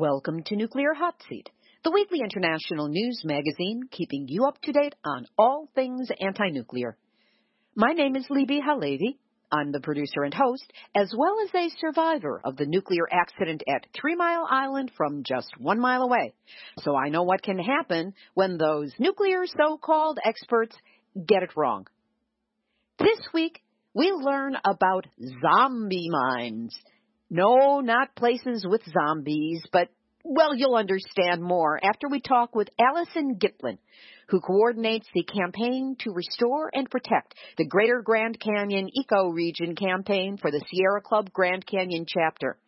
Welcome to Nuclear Hot Seat, the weekly international news magazine keeping you up to date on all things anti-nuclear. My name is Libby HaLevy. I'm the producer and host, as well as a survivor of the nuclear accident at Three Mile Island from just one mile away. So I know what can happen when those nuclear so-called experts get it wrong. This week, we learn about zombie mines. No, not places with zombies, but, well, you'll understand more after we talk with Allison Gitlin, who coordinates the campaign to restore and protect the Greater Grand Canyon Eco Region campaign for the Sierra Club Grand Canyon chapter.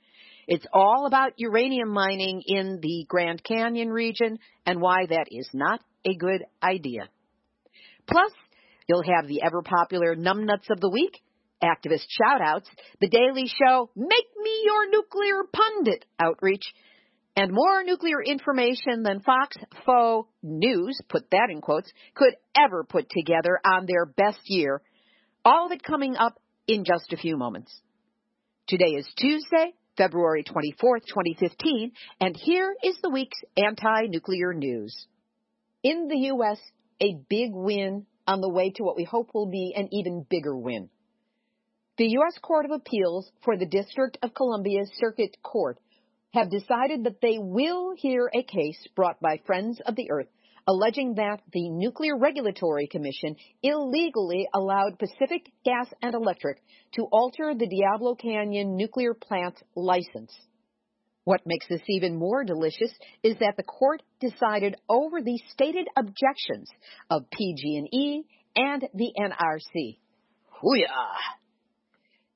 It's all about uranium mining in the Grand Canyon region and why that is not a good idea. Plus, you'll have the ever popular numbnuts of the week activist shoutouts, The Daily Show, Make Me Your Nuclear Pundit outreach, and more nuclear information than Fox Faux News, put that in quotes, could ever put together on their best year. All of it coming up in just a few moments. Today is Tuesday, February 24th, 2015, and here is the week's anti-nuclear news. In the U.S., a big win on the way to what we hope will be an even bigger win. The U.S. Court of Appeals for the District of Columbia Circuit Court have decided that they will hear a case brought by Friends of the Earth alleging that the Nuclear Regulatory Commission illegally allowed Pacific Gas and Electric to alter the Diablo Canyon nuclear plant license. What makes this even more delicious is that the court decided over the stated objections of PG&E and the NRC. Hooyah!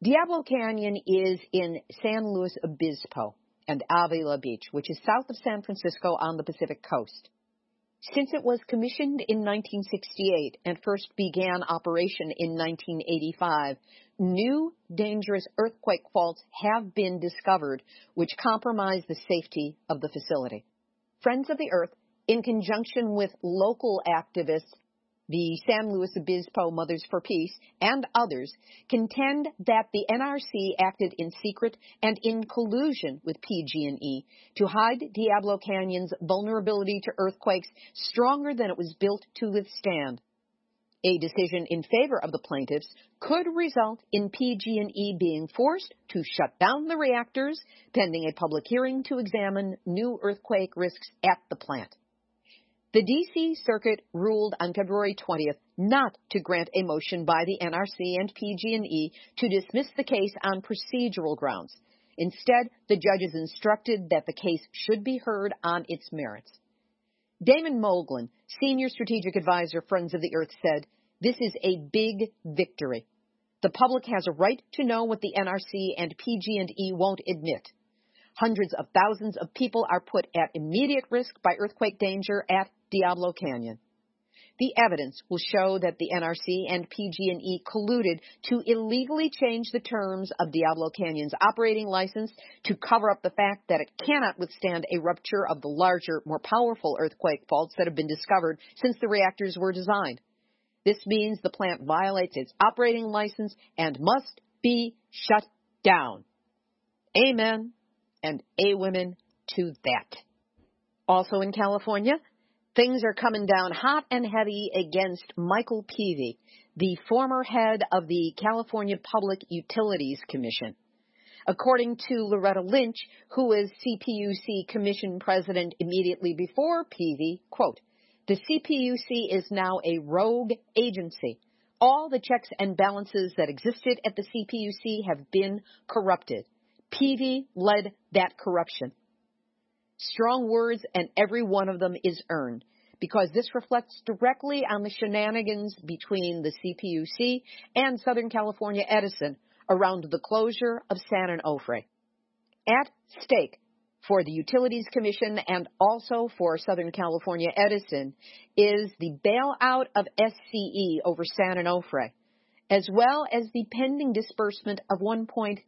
Diablo Canyon is in San Luis Obispo and Avila Beach, which is south of San Francisco on the Pacific coast. Since it was commissioned in 1968 and first began operation in 1985, new dangerous earthquake faults have been discovered which compromise the safety of the facility. Friends of the Earth, in conjunction with local activists the San Luis Obispo Mothers for Peace, and others contend that the NRC acted in secret and in collusion with PG&E to hide Diablo Canyon's vulnerability to earthquakes stronger than it was built to withstand. A decision in favor of the plaintiffs could result in PG&E being forced to shut down the reactors pending a public hearing to examine new earthquake risks at the plant. The D.C. Circuit ruled on February 20th not to grant a motion by the NRC and PG&E to dismiss the case on procedural grounds. Instead, the judges instructed that the case should be heard on its merits. Damon Moglen, Senior Strategic Advisor, Friends of the Earth, said, This is a big victory. The public has a right to know what the NRC and PG&E won't admit. Hundreds of thousands of people are put at immediate risk by earthquake danger at Diablo Canyon. The evidence will show that the NRC and PG&E colluded to illegally change the terms of Diablo Canyon's operating license to cover up the fact that it cannot withstand a rupture of the larger, more powerful earthquake faults that have been discovered since the reactors were designed. This means the plant violates its operating license and must be shut down. Amen and a women to that. Also in California, Things are coming down hot and heavy against Michael Peevey, the former head of the California Public Utilities Commission. According to Loretta Lynch, who was CPUC Commission president immediately before Peevey, quote, the CPUC is now a rogue agency. All the checks and balances that existed at the CPUC have been corrupted. Peevey led that corruption strong words, and every one of them is earned because this reflects directly on the shenanigans between the CPUC and Southern California Edison around the closure of San Onofre. At stake for the Utilities Commission and also for Southern California Edison is the bailout of SCE over San Onofre, as well as the pending disbursement of $1.3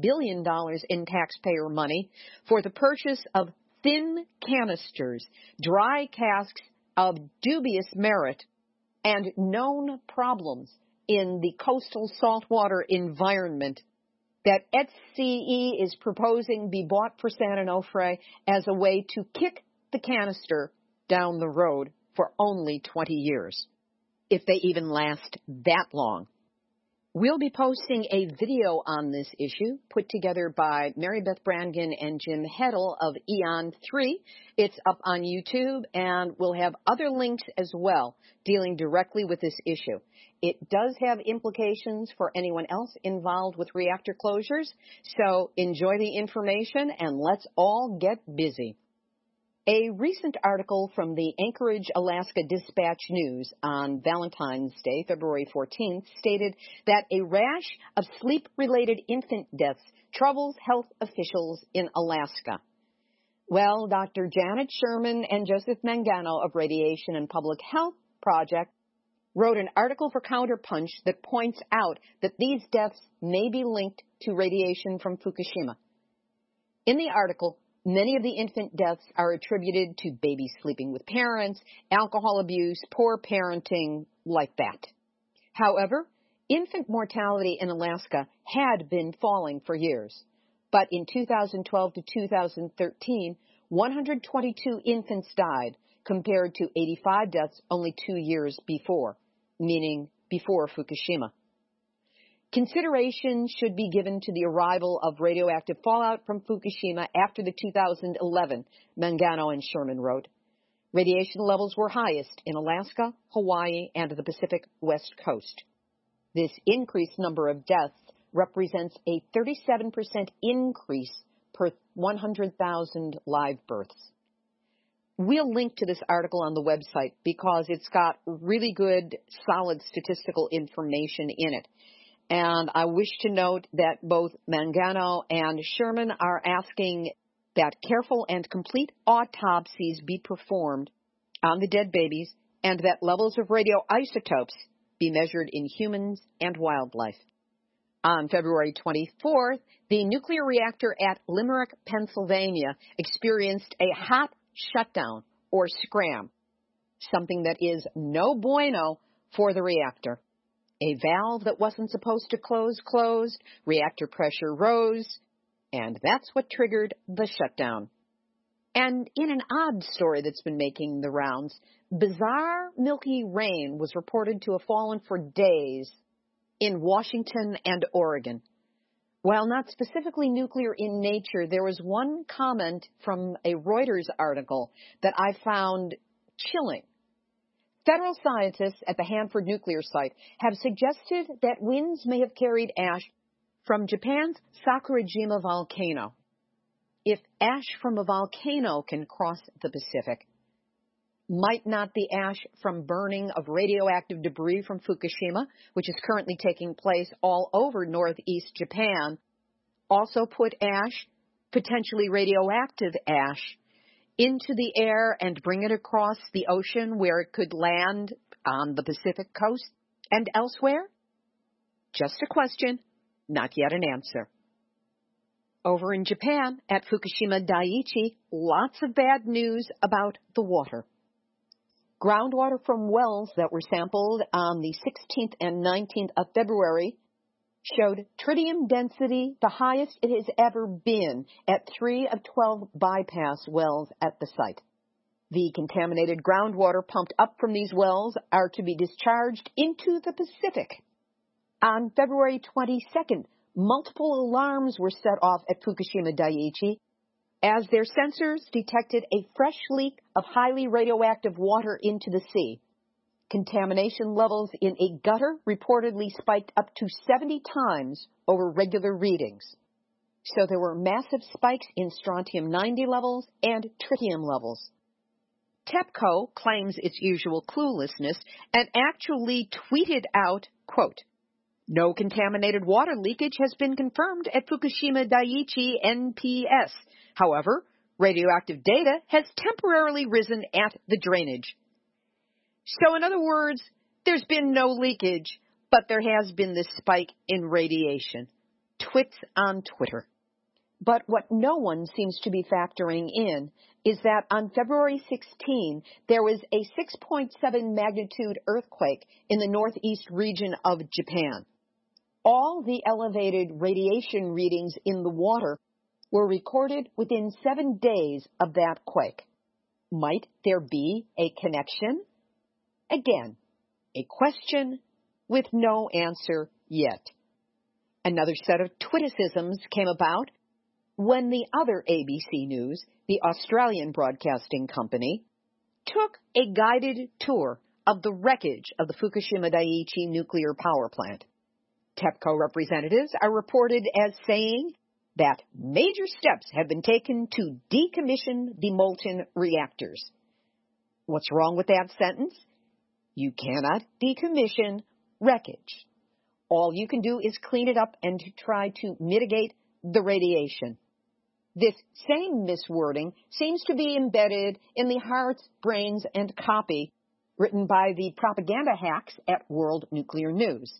billion in taxpayer money for the purchase of thin canisters, dry casks of dubious merit, and known problems in the coastal saltwater environment that SCE is proposing be bought for San Onofre as a way to kick the canister down the road for only 20 years, if they even last that long. We'll be posting a video on this issue put together by Mary Beth Brannigan and Jim Heddle of Eon 3. It's up on YouTube and we'll have other links as well dealing directly with this issue. It does have implications for anyone else involved with reactor closures, so enjoy the information and let's all get busy. A recent article from the Anchorage, Alaska Dispatch News on Valentine's Day, February 14th, stated that a rash of sleep related infant deaths troubles health officials in Alaska. Well, Dr. Janet Sherman and Joseph Mangano of Radiation and Public Health Project wrote an article for Counterpunch that points out that these deaths may be linked to radiation from Fukushima. In the article, Many of the infant deaths are attributed to babies sleeping with parents, alcohol abuse, poor parenting, like that. However, infant mortality in Alaska had been falling for years. But in 2012 to 2013, 122 infants died compared to 85 deaths only two years before, meaning before Fukushima. Consideration should be given to the arrival of radioactive fallout from Fukushima after the 2011, Mangano and Sherman wrote. Radiation levels were highest in Alaska, Hawaii, and the Pacific West Coast. This increased number of deaths represents a 37% increase per 100,000 live births. We'll link to this article on the website because it's got really good, solid statistical information in it. And I wish to note that both Mangano and Sherman are asking that careful and complete autopsies be performed on the dead babies and that levels of radioisotopes be measured in humans and wildlife. On February 24th, the nuclear reactor at Limerick, Pennsylvania experienced a hot shutdown or scram, something that is no bueno for the reactor. A valve that wasn't supposed to close closed, reactor pressure rose, and that's what triggered the shutdown. And in an odd story that's been making the rounds, bizarre milky rain was reported to have fallen for days in Washington and Oregon. While not specifically nuclear in nature, there was one comment from a Reuters article that I found chilling. Federal scientists at the Hanford nuclear site have suggested that winds may have carried ash from Japan's Sakurajima volcano. If ash from a volcano can cross the Pacific, might not the ash from burning of radioactive debris from Fukushima, which is currently taking place all over northeast Japan, also put ash, potentially radioactive ash, into the air and bring it across the ocean where it could land on the Pacific coast and elsewhere? Just a question, not yet an answer. Over in Japan, at Fukushima Daiichi, lots of bad news about the water. Groundwater from wells that were sampled on the 16th and 19th of February showed tritium density the highest it has ever been at 3 of 12 bypass wells at the site. The contaminated groundwater pumped up from these wells are to be discharged into the Pacific. On February 22nd, multiple alarms were set off at Fukushima Daiichi as their sensors detected a fresh leak of highly radioactive water into the sea. Contamination levels in a gutter reportedly spiked up to 70 times over regular readings. So there were massive spikes in strontium 90 levels and tritium levels. TEPCO claims its usual cluelessness and actually tweeted out, quote, No contaminated water leakage has been confirmed at Fukushima Daiichi NPS. However, radioactive data has temporarily risen at the drainage. So, in other words, there's been no leakage, but there has been this spike in radiation. Twits on Twitter. But what no one seems to be factoring in is that on February 16, there was a 6.7 magnitude earthquake in the northeast region of Japan. All the elevated radiation readings in the water were recorded within seven days of that quake. Might there be a connection? Again, a question with no answer yet. Another set of twitticisms came about when the other ABC News, the Australian Broadcasting Company, took a guided tour of the wreckage of the Fukushima Daiichi nuclear power plant. TEPCO representatives are reported as saying that major steps have been taken to decommission the molten reactors. What's wrong with that sentence? You cannot decommission wreckage. All you can do is clean it up and try to mitigate the radiation. This same miswording seems to be embedded in the hearts, brains, and copy written by the propaganda hacks at World Nuclear News.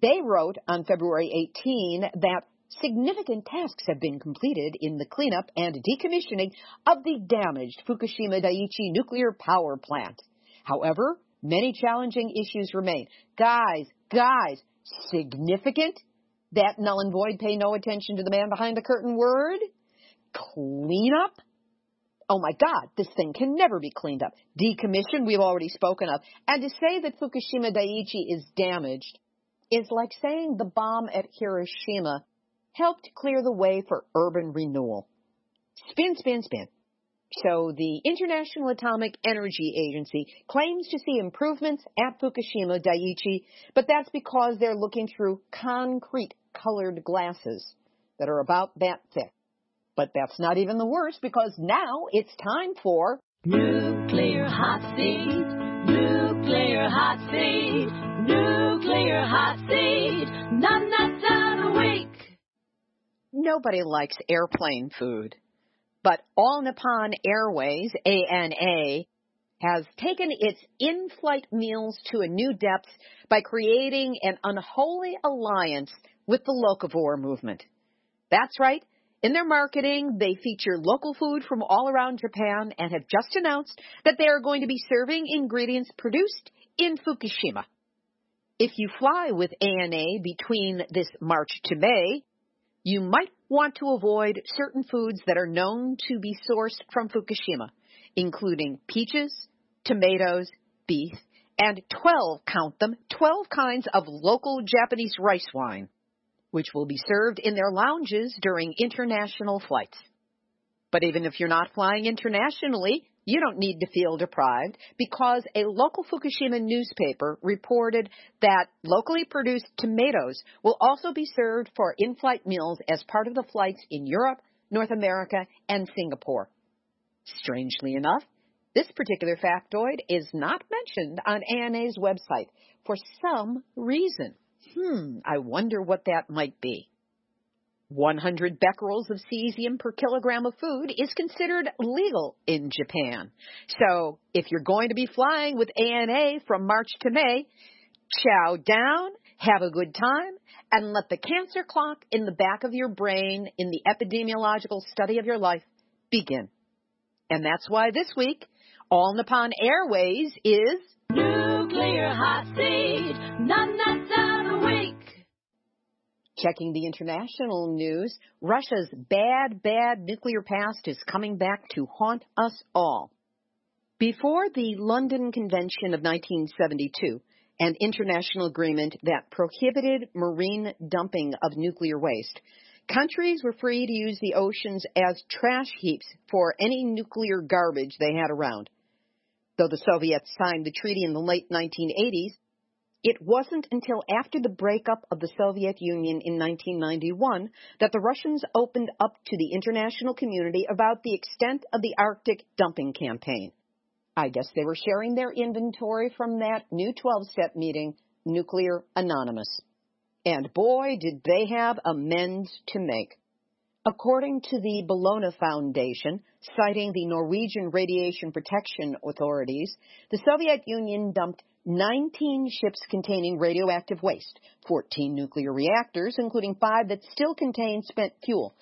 They wrote on February 18 that significant tasks have been completed in the cleanup and decommissioning of the damaged Fukushima Daiichi nuclear power plant. However, many challenging issues remain. Guys, guys, significant? That null and void pay no attention to the man behind the curtain word? Cleanup? Oh my God, this thing can never be cleaned up. Decommission, we've already spoken of. And to say that Fukushima Daiichi is damaged is like saying the bomb at Hiroshima helped clear the way for urban renewal. Spin, spin, spin. So the International Atomic Energy Agency claims to see improvements at Fukushima Daiichi, but that's because they're looking through concrete colored glasses that are about that thick. But that's not even the worst because now it's time for Nuclear Hot Seat, Nuclear Hot Seat, Nuclear Hot Seat, none that's of week. Nobody likes airplane food, but All Nippon Airways, ANA, has taken its in-flight meals to a new depth by creating an unholy alliance with the locavore movement. That's right. In their marketing, they feature local food from all around Japan and have just announced that they are going to be serving ingredients produced in Fukushima. If you fly with ANA between this March to May, you might want to avoid certain foods that are known to be sourced from Fukushima, including peaches, tomatoes, beef, and 12, count them, 12 kinds of local Japanese rice wine which will be served in their lounges during international flights. But even if you're not flying internationally, you don't need to feel deprived because a local Fukushima newspaper reported that locally produced tomatoes will also be served for in flight meals as part of the flights in Europe, North America, and Singapore. Strangely enough, this particular factoid is not mentioned on ANA's website for some reason. Hmm, I wonder what that might be. 100 becquerels of cesium per kilogram of food is considered legal in Japan. So, if you're going to be flying with ANA from March to May, chow down, have a good time, and let the cancer clock in the back of your brain in the epidemiological study of your life begin. And that's why this week, All Nippon Airways is Nuclear Hot Seat. Checking the international news, Russia's bad, bad nuclear past is coming back to haunt us all. Before the London Convention of 1972, an international agreement that prohibited marine dumping of nuclear waste, countries were free to use the oceans as trash heaps for any nuclear garbage they had around. Though the Soviets signed the treaty in the late 1980s, it wasn't until after the breakup of the Soviet Union in 1991 that the Russians opened up to the international community about the extent of the Arctic dumping campaign. I guess they were sharing their inventory from that new 12 step meeting, Nuclear Anonymous. And boy, did they have amends to make. According to the Bellona Foundation, citing the Norwegian Radiation Protection Authorities, the Soviet Union dumped 19 ships containing radioactive waste, 14 nuclear reactors, including five that still contain spent fuel,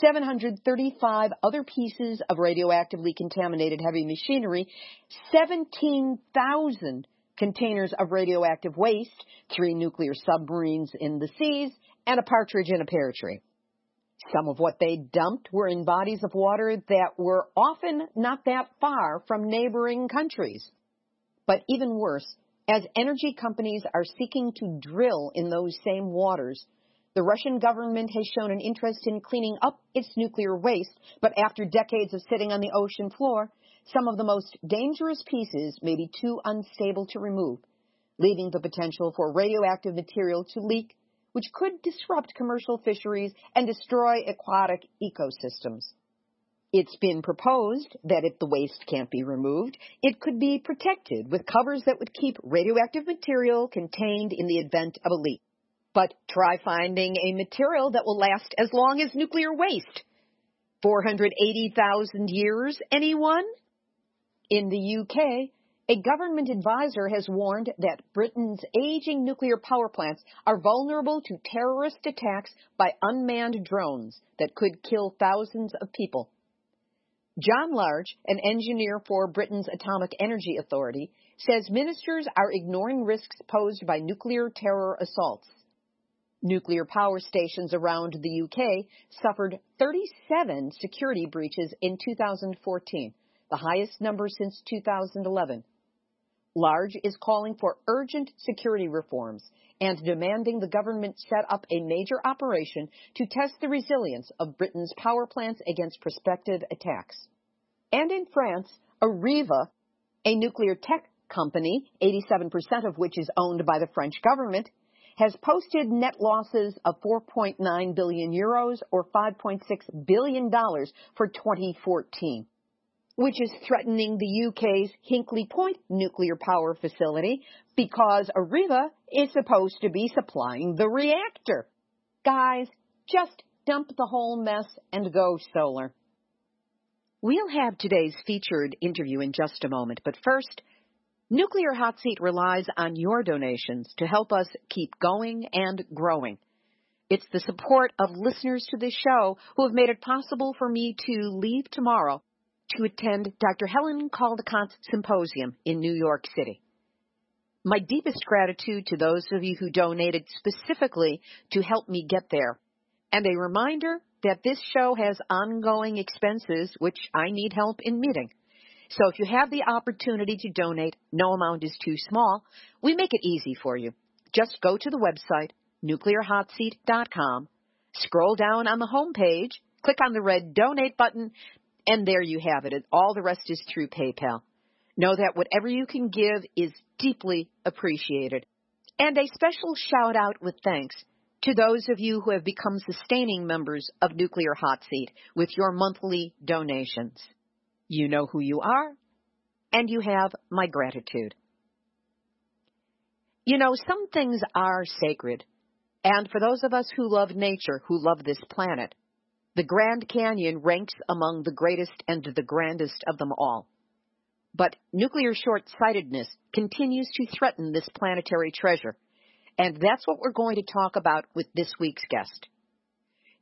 735 other pieces of radioactively contaminated heavy machinery, 17,000 containers of radioactive waste, three nuclear submarines in the seas, and a partridge in a pear tree. Some of what they dumped were in bodies of water that were often not that far from neighboring countries. But even worse, as energy companies are seeking to drill in those same waters, the Russian government has shown an interest in cleaning up its nuclear waste, but after decades of sitting on the ocean floor, some of the most dangerous pieces may be too unstable to remove, leaving the potential for radioactive material to leak which could disrupt commercial fisheries and destroy aquatic ecosystems. It's been proposed that if the waste can't be removed, it could be protected with covers that would keep radioactive material contained in the event of a leak. But try finding a material that will last as long as nuclear waste. 480,000 years, anyone? In the UK, a government advisor has warned that Britain's aging nuclear power plants are vulnerable to terrorist attacks by unmanned drones that could kill thousands of people. John Large, an engineer for Britain's Atomic Energy Authority, says ministers are ignoring risks posed by nuclear terror assaults. Nuclear power stations around the UK suffered 37 security breaches in 2014, the highest number since 2011. Large is calling for urgent security reforms and demanding the government set up a major operation to test the resilience of Britain's power plants against prospective attacks. And in France, Areva, a nuclear tech company, 87% of which is owned by the French government, has posted net losses of 4.9 billion euros or 5.6 billion dollars for 2014 which is threatening the UK's Hinkley Point nuclear power facility because Areva is supposed to be supplying the reactor. Guys, just dump the whole mess and go solar. We'll have today's featured interview in just a moment, but first, Nuclear Hot Seat relies on your donations to help us keep going and growing. It's the support of listeners to this show who have made it possible for me to leave tomorrow to attend Dr. Helen Caldicott's symposium in New York City. My deepest gratitude to those of you who donated specifically to help me get there. And a reminder that this show has ongoing expenses which I need help in meeting. So if you have the opportunity to donate, no amount is too small. We make it easy for you. Just go to the website, nuclearhotseat.com, scroll down on the home page, click on the red donate button, and there you have it. All the rest is through PayPal. Know that whatever you can give is deeply appreciated. And a special shout out with thanks to those of you who have become sustaining members of Nuclear Hot Seat with your monthly donations. You know who you are, and you have my gratitude. You know, some things are sacred, and for those of us who love nature, who love this planet, the Grand Canyon ranks among the greatest and the grandest of them all. But nuclear short sightedness continues to threaten this planetary treasure, and that's what we're going to talk about with this week's guest.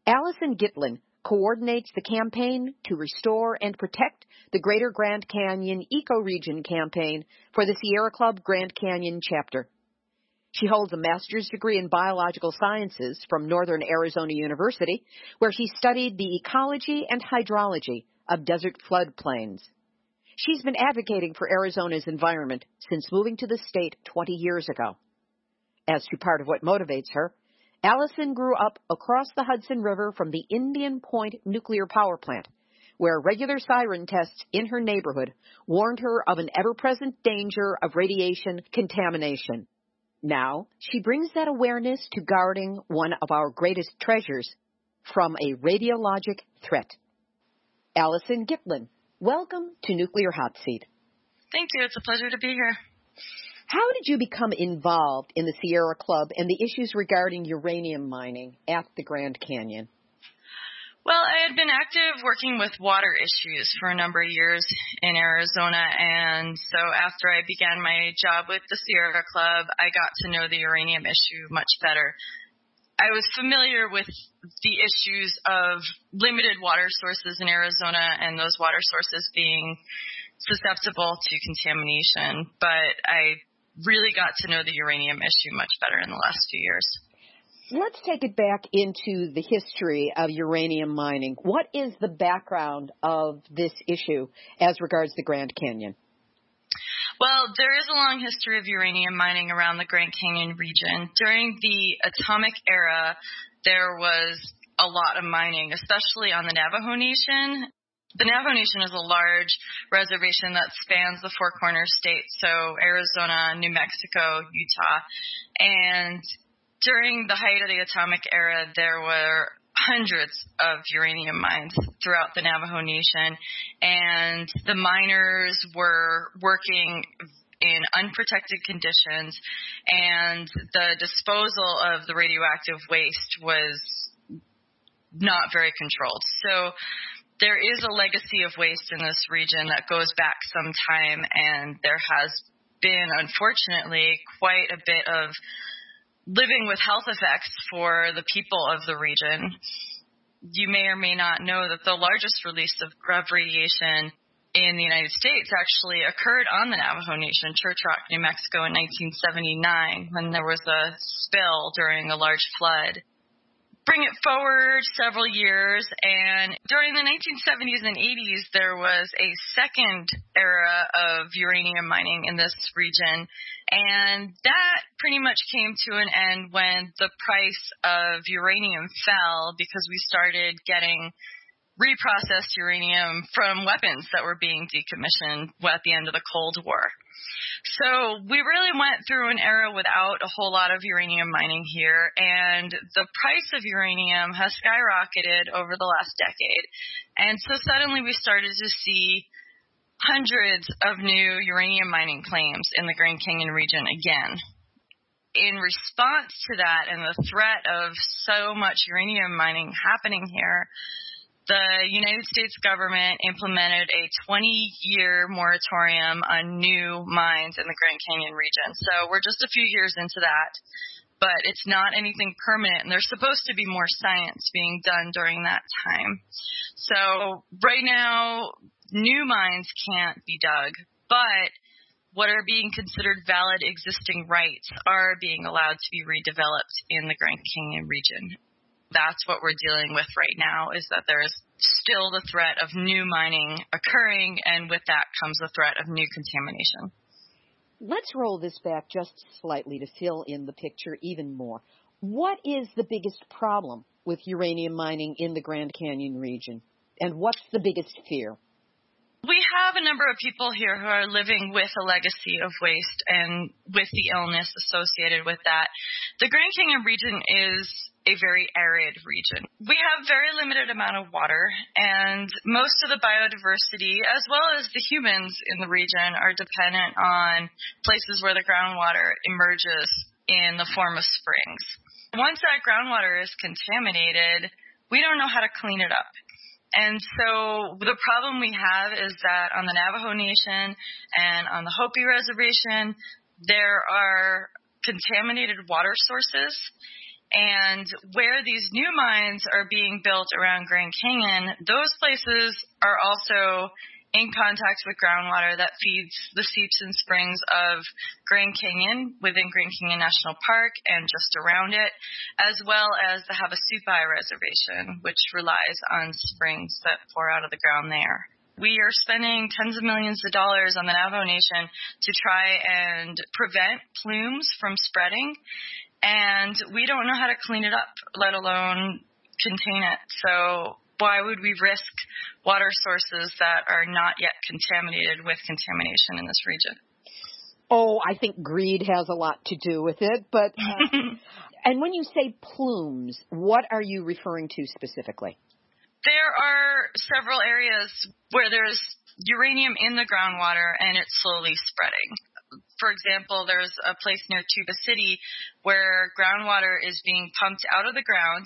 Allison Gitlin coordinates the campaign to restore and protect the Greater Grand Canyon Ecoregion campaign for the Sierra Club Grand Canyon chapter. She holds a master's degree in biological sciences from Northern Arizona University, where she studied the ecology and hydrology of desert floodplains. She's been advocating for Arizona's environment since moving to the state 20 years ago. As to part of what motivates her, Allison grew up across the Hudson River from the Indian Point nuclear power plant, where regular siren tests in her neighborhood warned her of an ever present danger of radiation contamination. Now, she brings that awareness to guarding one of our greatest treasures from a radiologic threat. Allison Gitlin, welcome to Nuclear Hot Seat. Thank you. It's a pleasure to be here. How did you become involved in the Sierra Club and the issues regarding uranium mining at the Grand Canyon? Well, I had been active working with water issues for a number of years in Arizona, and so after I began my job with the Sierra Club, I got to know the uranium issue much better. I was familiar with the issues of limited water sources in Arizona and those water sources being susceptible to contamination, but I really got to know the uranium issue much better in the last few years. Let's take it back into the history of uranium mining. What is the background of this issue as regards the Grand Canyon? Well, there is a long history of uranium mining around the Grand Canyon region. During the atomic era, there was a lot of mining, especially on the Navajo Nation. The Navajo Nation is a large reservation that spans the Four Corners states, so Arizona, New Mexico, Utah. And during the height of the atomic era, there were hundreds of uranium mines throughout the Navajo Nation, and the miners were working in unprotected conditions, and the disposal of the radioactive waste was not very controlled. So there is a legacy of waste in this region that goes back some time, and there has been, unfortunately, quite a bit of living with health effects for the people of the region. You may or may not know that the largest release of radiation in the United States actually occurred on the Navajo Nation, Church Rock, New Mexico in 1979 when there was a spill during a large flood bring it forward several years, and during the 1970s and 80s, there was a second era of uranium mining in this region, and that pretty much came to an end when the price of uranium fell because we started getting reprocessed uranium from weapons that were being decommissioned at the end of the Cold War. So we really went through an era without a whole lot of uranium mining here, and the price of uranium has skyrocketed over the last decade. And so suddenly we started to see hundreds of new uranium mining claims in the Grand Canyon region again. In response to that and the threat of so much uranium mining happening here, the United States government implemented a 20 year moratorium on new mines in the Grand Canyon region. So we're just a few years into that, but it's not anything permanent, and there's supposed to be more science being done during that time. So right now, new mines can't be dug, but what are being considered valid existing rights are being allowed to be redeveloped in the Grand Canyon region that's what we're dealing with right now is that there is still the threat of new mining occurring, and with that comes the threat of new contamination. Let's roll this back just slightly to fill in the picture even more. What is the biggest problem with uranium mining in the Grand Canyon region? And what's the biggest fear? We have a number of people here who are living with a legacy of waste and with the illness associated with that. The Grand Canyon region is a very arid region. We have very limited amount of water and most of the biodiversity as well as the humans in the region are dependent on places where the groundwater emerges in the form of springs. Once that groundwater is contaminated, we don't know how to clean it up. And so the problem we have is that on the Navajo Nation and on the Hopi Reservation, there are contaminated water sources and where these new mines are being built around Grand Canyon, those places are also in contact with groundwater that feeds the seeps and springs of Grand Canyon within Grand Canyon National Park and just around it, as well as the Havasupai Reservation, which relies on springs that pour out of the ground there. We are spending tens of millions of dollars on the Navajo Nation to try and prevent plumes from spreading and we don't know how to clean it up, let alone contain it. So why would we risk water sources that are not yet contaminated with contamination in this region? Oh, I think greed has a lot to do with it, but uh, and when you say plumes, what are you referring to specifically? There are several areas where there's uranium in the groundwater and it's slowly spreading for example, there's a place near Tuba City where groundwater is being pumped out of the ground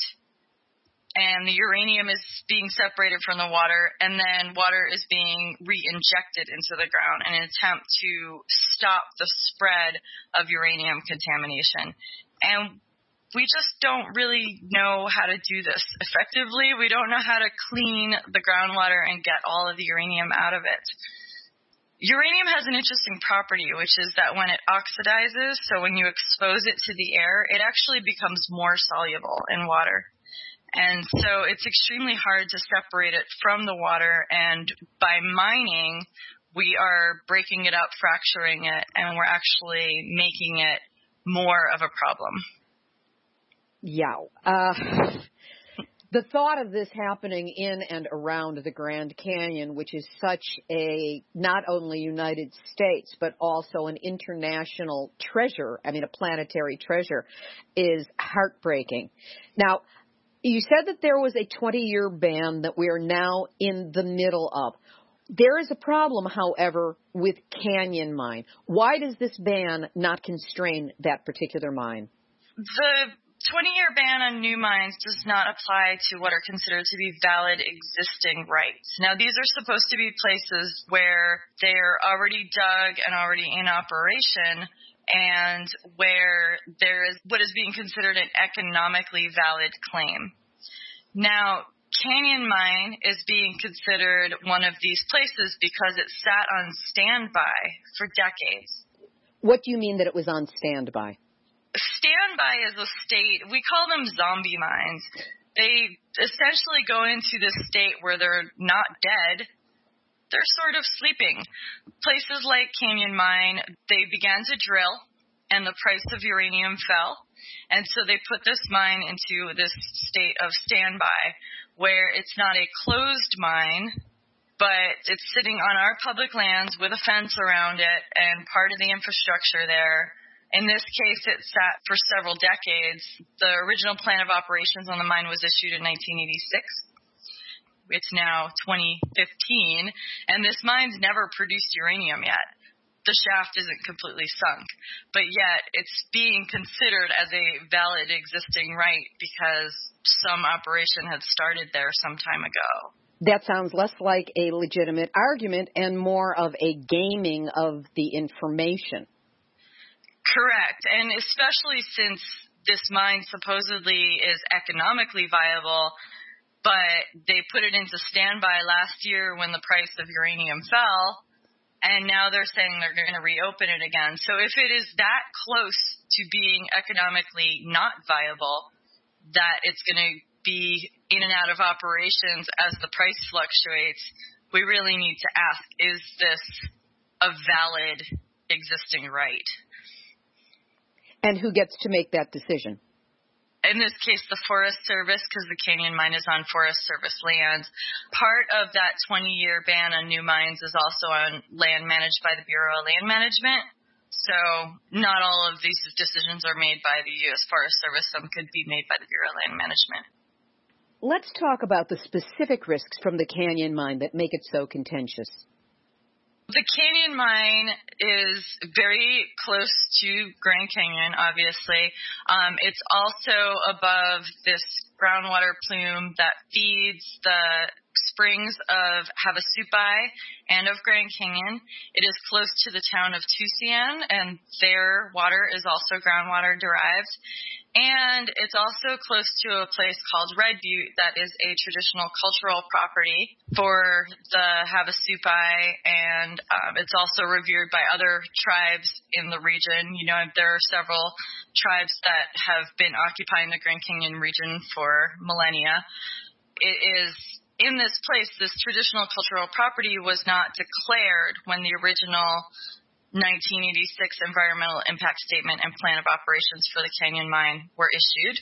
and the uranium is being separated from the water, and then water is being re-injected into the ground in an attempt to stop the spread of uranium contamination. And we just don't really know how to do this effectively. We don't know how to clean the groundwater and get all of the uranium out of it. Uranium has an interesting property, which is that when it oxidizes, so when you expose it to the air, it actually becomes more soluble in water. And so it's extremely hard to separate it from the water. And by mining, we are breaking it up, fracturing it, and we're actually making it more of a problem. Yeah. Uh, the thought of this happening in and around the Grand Canyon, which is such a not only United States but also an international treasure, I mean a planetary treasure, is heartbreaking. Now, you said that there was a 20 year ban that we are now in the middle of. There is a problem, however, with Canyon Mine. Why does this ban not constrain that particular mine? The 20 year ban on new mines does not apply to what are considered to be valid existing rights. Now, these are supposed to be places where they're already dug and already in operation and where there is what is being considered an economically valid claim. Now, Canyon Mine is being considered one of these places because it sat on standby for decades. What do you mean that it was on standby? Standby is a state, we call them zombie mines. They essentially go into this state where they're not dead, they're sort of sleeping. Places like Canyon Mine, they began to drill and the price of uranium fell. And so they put this mine into this state of standby where it's not a closed mine, but it's sitting on our public lands with a fence around it and part of the infrastructure there. In this case, it sat for several decades. The original plan of operations on the mine was issued in 1986 it's now 2015, and this mine's never produced uranium yet. The shaft isn't completely sunk, but yet it's being considered as a valid existing right because some operation had started there some time ago. That sounds less like a legitimate argument and more of a gaming of the information. Correct. And especially since this mine supposedly is economically viable, but they put it into standby last year when the price of uranium fell, and now they're saying they're going to reopen it again. So if it is that close to being economically not viable, that it's going to be in and out of operations as the price fluctuates, we really need to ask is this a valid existing right? And who gets to make that decision? in this case, the Forest Service, because the canyon mine is on Forest Service lands. Part of that 20 year ban on new mines is also on land managed by the Bureau of Land Management. So not all of these decisions are made by the U.S. Forest Service. Some could be made by the Bureau of Land Management. Let's talk about the specific risks from the canyon mine that make it so contentious. The canyon mine is very close to Grand Canyon, obviously. Um, it's also above this groundwater plume that feeds the springs of Havasupai and of Grand Canyon. It is close to the town of Tusayan, and their water is also groundwater derived. And it's also close to a place called Red Butte that is a traditional cultural property for the Havasupai, and um, it's also revered by other tribes in the region. You know, there are several tribes that have been occupying the Grand Canyon region for millennia. It is in this place, this traditional cultural property was not declared when the original 1986 Environmental Impact Statement and Plan of Operations for the Canyon Mine were issued.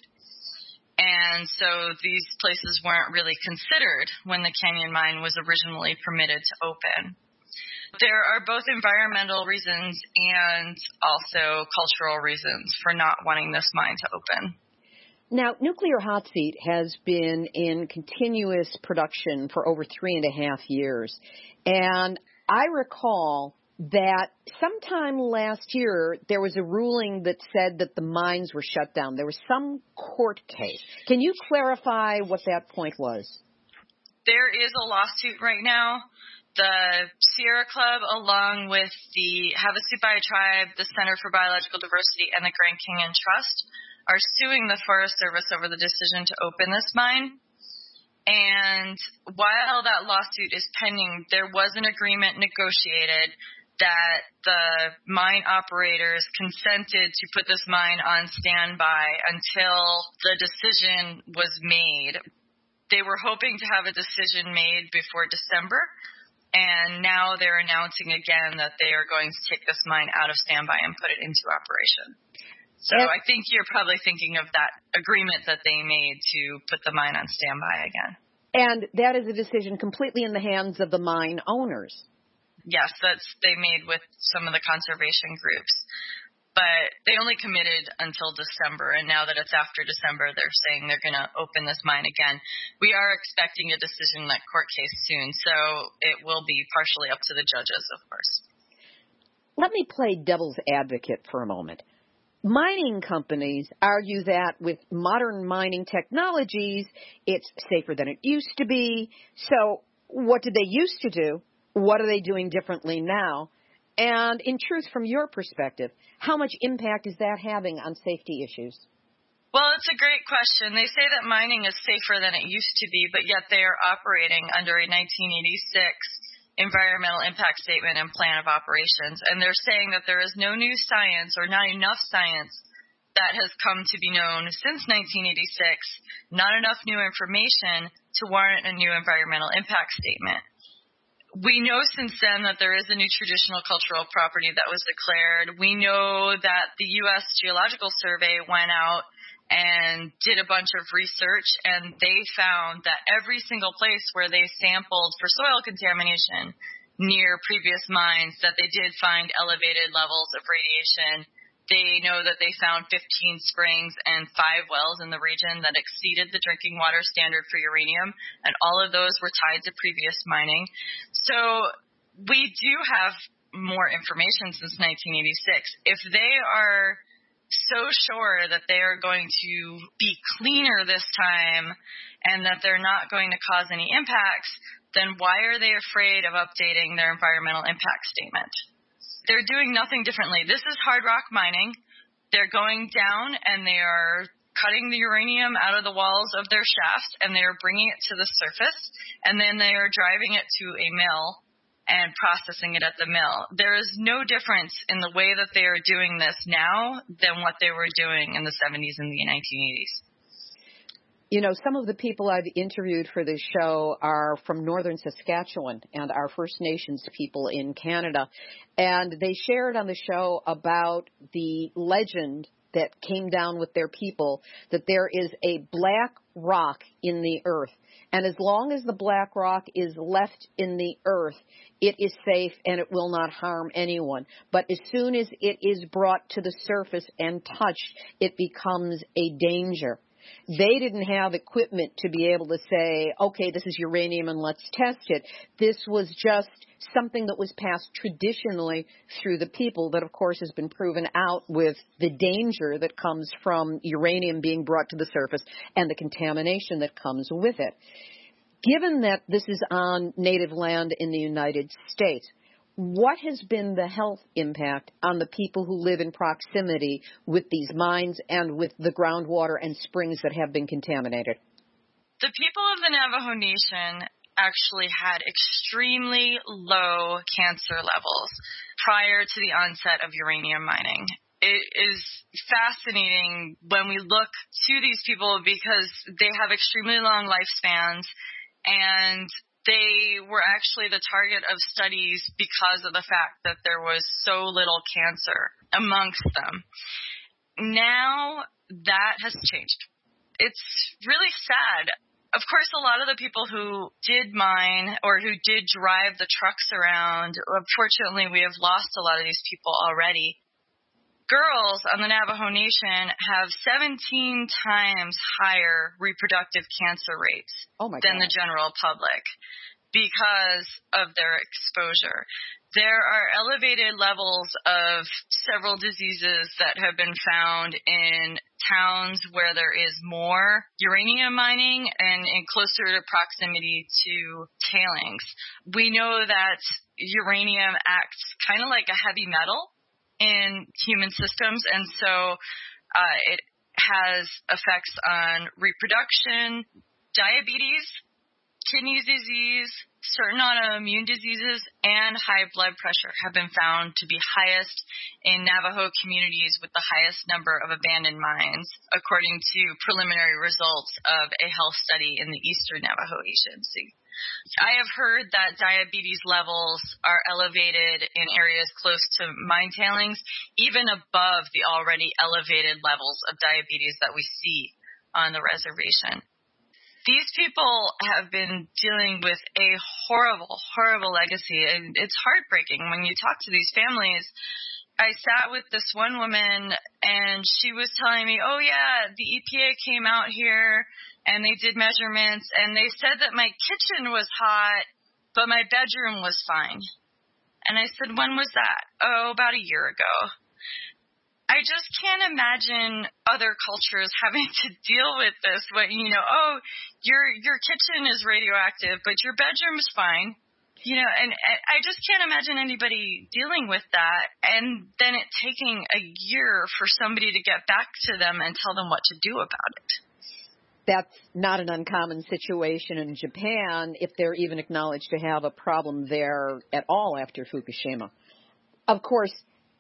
And so these places weren't really considered when the Canyon Mine was originally permitted to open. There are both environmental reasons and also cultural reasons for not wanting this mine to open. Now, Nuclear Hot Seat has been in continuous production for over three and a half years. And I recall that sometime last year there was a ruling that said that the mines were shut down. There was some court case. Can you clarify what that point was? There is a lawsuit right now. The Sierra Club, along with the Havasupai Tribe, the Center for Biological Diversity, and the Grand Canyon Trust, are suing the Forest Service over the decision to open this mine. And while that lawsuit is pending, there was an agreement negotiated that the mine operators consented to put this mine on standby until the decision was made. They were hoping to have a decision made before December, and now they're announcing again that they are going to take this mine out of standby and put it into operation. So I think you're probably thinking of that agreement that they made to put the mine on standby again. And that is a decision completely in the hands of the mine owners yes, that's they made with some of the conservation groups. But they only committed until December, and now that it's after December, they're saying they're going to open this mine again. We are expecting a decision in that court case soon, so it will be partially up to the judges, of course. Let me play devil's advocate for a moment. Mining companies argue that with modern mining technologies, it's safer than it used to be. So, what did they used to do? What are they doing differently now? And in truth, from your perspective, how much impact is that having on safety issues? Well, it's a great question. They say that mining is safer than it used to be, but yet they are operating under a 1986 environmental impact statement and plan of operations. And they're saying that there is no new science or not enough science that has come to be known since 1986, not enough new information to warrant a new environmental impact statement we know since then that there is a new traditional cultural property that was declared. We know that the U.S. Geological Survey went out and did a bunch of research, and they found that every single place where they sampled for soil contamination near previous mines, that they did find elevated levels of radiation they know that they found 15 springs and five wells in the region that exceeded the drinking water standard for uranium, and all of those were tied to previous mining. So we do have more information since 1986. If they are so sure that they are going to be cleaner this time and that they're not going to cause any impacts, then why are they afraid of updating their environmental impact statement? they're doing nothing differently. This is hard rock mining. They're going down and they are cutting the uranium out of the walls of their shafts and they are bringing it to the surface and then they are driving it to a mill and processing it at the mill. There is no difference in the way that they are doing this now than what they were doing in the 70s and the 1980s you know, some of the people I've interviewed for this show are from northern Saskatchewan and our First Nations people in Canada. And they shared on the show about the legend that came down with their people that there is a black rock in the earth. And as long as the black rock is left in the earth, it is safe and it will not harm anyone. But as soon as it is brought to the surface and touched, it becomes a danger. They didn't have equipment to be able to say, okay, this is uranium and let's test it. This was just something that was passed traditionally through the people that of course has been proven out with the danger that comes from uranium being brought to the surface and the contamination that comes with it. Given that this is on native land in the United States, what has been the health impact on the people who live in proximity with these mines and with the groundwater and springs that have been contaminated? The people of the Navajo Nation actually had extremely low cancer levels prior to the onset of uranium mining. It is fascinating when we look to these people because they have extremely long lifespans and they were actually the target of studies because of the fact that there was so little cancer amongst them. Now that has changed. It's really sad. Of course, a lot of the people who did mine or who did drive the trucks around, unfortunately, we have lost a lot of these people already girls on the Navajo Nation have 17 times higher reproductive cancer rates oh than God. the general public. because of their exposure. There are elevated levels of several diseases that have been found in towns where there is more uranium mining and in closer proximity to tailings. We know that uranium acts kind of like a heavy metal in human systems, and so uh, it has effects on reproduction, diabetes, kidney disease, certain autoimmune diseases, and high blood pressure have been found to be highest in Navajo communities with the highest number of abandoned mines, according to preliminary results of a health study in the Eastern Navajo Agency. I have heard that diabetes levels are elevated in areas close to mine tailings, even above the already elevated levels of diabetes that we see on the reservation these people have been dealing with a horrible, horrible legacy, and it's heartbreaking when you talk to these families. I sat with this one woman, and she was telling me, "Oh yeah, the EPA came out here and they did measurements, and they said that my kitchen was hot, but my bedroom was fine." And I said, "When was that?" "Oh, about a year ago." I just can't imagine other cultures having to deal with this. When you know, oh, your your kitchen is radioactive, but your bedroom is fine. You know, and I just can't imagine anybody dealing with that, and then it taking a year for somebody to get back to them and tell them what to do about it. That's not an uncommon situation in Japan if they're even acknowledged to have a problem there at all after Fukushima. Of course,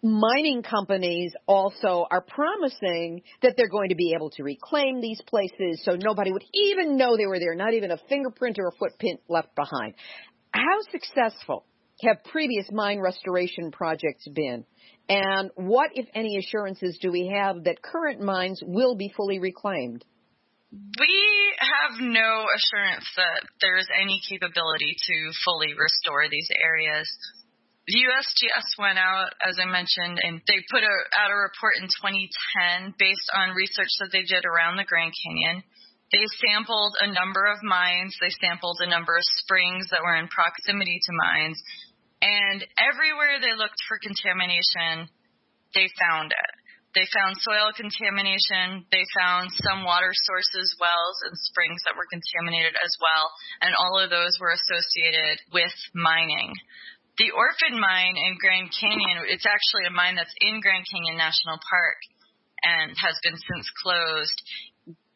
mining companies also are promising that they're going to be able to reclaim these places so nobody would even know they were there, not even a fingerprint or a footprint left behind. How successful have previous mine restoration projects been? And what, if any, assurances do we have that current mines will be fully reclaimed? We have no assurance that there's any capability to fully restore these areas. The USGS went out, as I mentioned, and they put a, out a report in 2010 based on research that they did around the Grand Canyon. They sampled a number of mines. They sampled a number of springs that were in proximity to mines. And everywhere they looked for contamination, they found it. They found soil contamination. They found some water sources, wells, and springs that were contaminated as well. And all of those were associated with mining. The Orphan Mine in Grand Canyon, it's actually a mine that's in Grand Canyon National Park and has been since closed.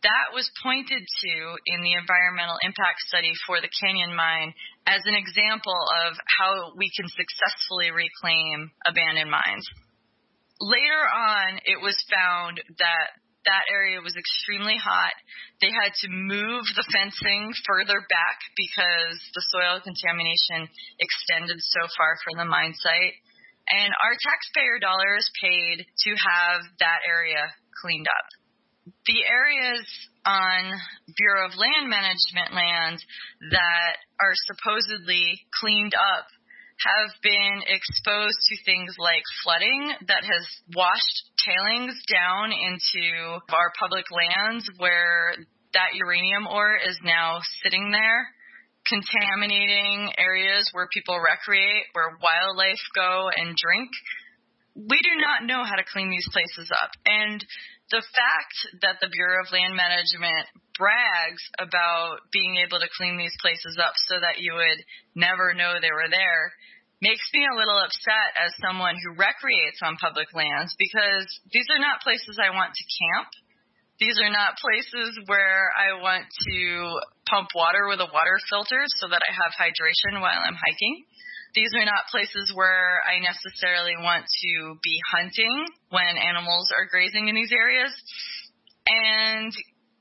That was pointed to in the environmental impact study for the Canyon Mine as an example of how we can successfully reclaim abandoned mines. Later on, it was found that that area was extremely hot. They had to move the fencing further back because the soil contamination extended so far from the mine site. And our taxpayer dollars paid to have that area cleaned up. The areas on Bureau of Land Management lands that are supposedly cleaned up have been exposed to things like flooding that has washed tailings down into our public lands where that uranium ore is now sitting there, contaminating areas where people recreate, where wildlife go and drink. We do not know how to clean these places up. And the fact that the Bureau of Land Management brags about being able to clean these places up so that you would never know they were there makes me a little upset as someone who recreates on public lands because these are not places I want to camp. These are not places where I want to pump water with a water filter so that I have hydration while I'm hiking. These are not places where I necessarily want to be hunting when animals are grazing in these areas. And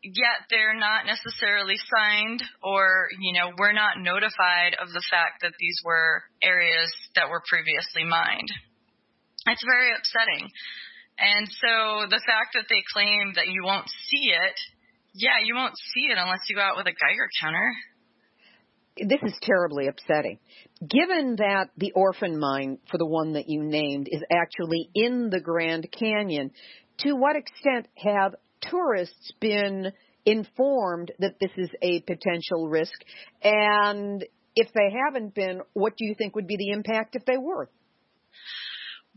yet they're not necessarily signed or, you know, we're not notified of the fact that these were areas that were previously mined. It's very upsetting. And so the fact that they claim that you won't see it, yeah, you won't see it unless you go out with a Geiger counter. This is terribly upsetting. Given that the orphan mine, for the one that you named, is actually in the Grand Canyon, to what extent have tourists been informed that this is a potential risk? And if they haven't been, what do you think would be the impact if they were?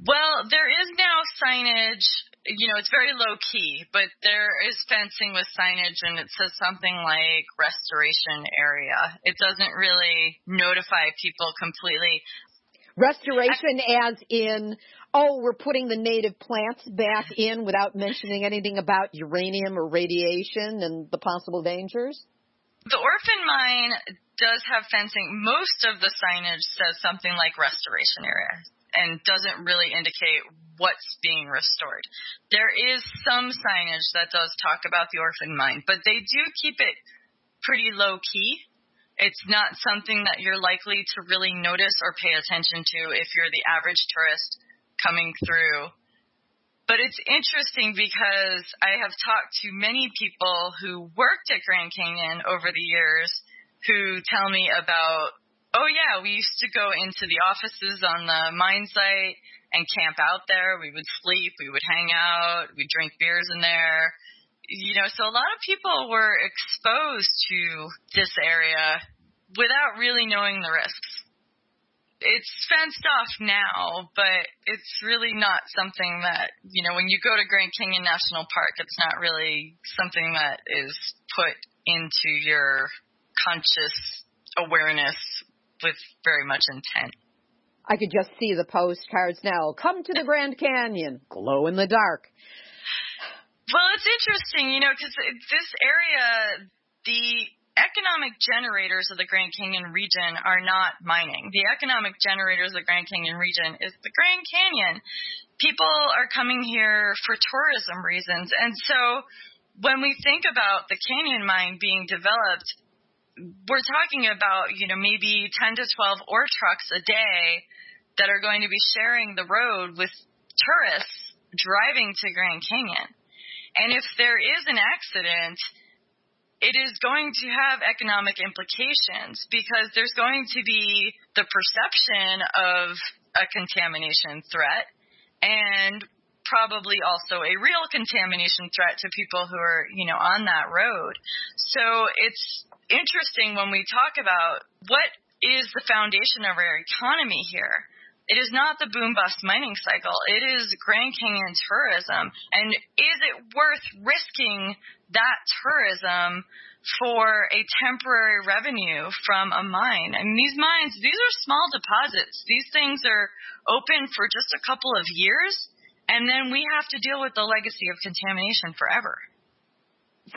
Well, there is now signage. You know, it's very low key, but there is fencing with signage and it says something like restoration area. It doesn't really notify people completely. Restoration as in, oh, we're putting the native plants back in without mentioning anything about uranium or radiation and the possible dangers? The orphan mine does have fencing. Most of the signage says something like restoration area and doesn't really indicate what's being restored. There is some signage that does talk about the orphan mine, but they do keep it pretty low key. It's not something that you're likely to really notice or pay attention to if you're the average tourist coming through. But it's interesting because I have talked to many people who worked at Grand Canyon over the years who tell me about Oh yeah, we used to go into the offices on the mine site and camp out there. We would sleep, we would hang out, we'd drink beers in there. You know, so a lot of people were exposed to this area without really knowing the risks. It's fenced off now, but it's really not something that, you know, when you go to Grand Canyon National Park, it's not really something that is put into your conscious awareness with very much intent. I could just see the postcards now. Come to the Grand Canyon, glow in the dark. Well, it's interesting, you know, because this area, the economic generators of the Grand Canyon region are not mining. The economic generators of the Grand Canyon region is the Grand Canyon. People are coming here for tourism reasons. And so when we think about the canyon mine being developed, we're talking about, you know, maybe 10 to 12 ore trucks a day that are going to be sharing the road with tourists driving to Grand Canyon. And if there is an accident, it is going to have economic implications because there's going to be the perception of a contamination threat and probably also a real contamination threat to people who are, you know, on that road. So it's interesting when we talk about what is the foundation of our economy here. It is not the boom bust mining cycle. It is Grand Canyon tourism. And is it worth risking that tourism for a temporary revenue from a mine? I mean, these mines, these are small deposits. These things are open for just a couple of years, and then we have to deal with the legacy of contamination forever.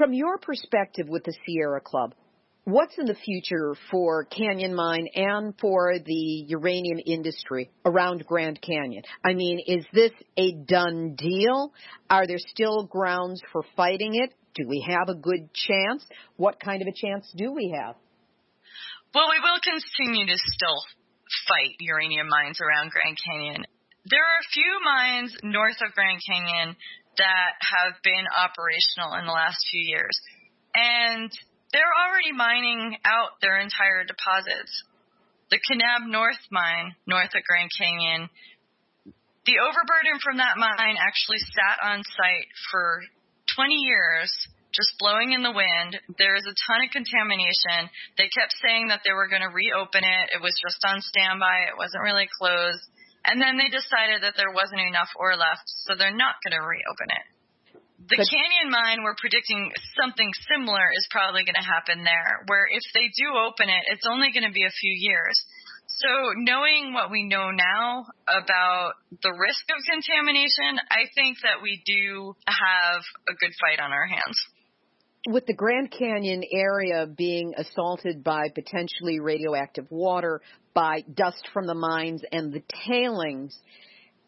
From your perspective with the Sierra Club, What's in the future for Canyon Mine and for the uranium industry around Grand Canyon? I mean, is this a done deal? Are there still grounds for fighting it? Do we have a good chance? What kind of a chance do we have? Well, we will continue to still fight uranium mines around Grand Canyon. There are a few mines north of Grand Canyon that have been operational in the last few years. And they're already mining out their entire deposits. The Kanab North mine, north of Grand Canyon, the overburden from that mine actually sat on site for 20 years, just blowing in the wind. There is a ton of contamination. They kept saying that they were going to reopen it. It was just on standby. It wasn't really closed. And then they decided that there wasn't enough ore left, so they're not going to reopen it. The but, Canyon mine, we're predicting something similar is probably going to happen there, where if they do open it, it's only going to be a few years. So, knowing what we know now about the risk of contamination, I think that we do have a good fight on our hands. With the Grand Canyon area being assaulted by potentially radioactive water, by dust from the mines, and the tailings,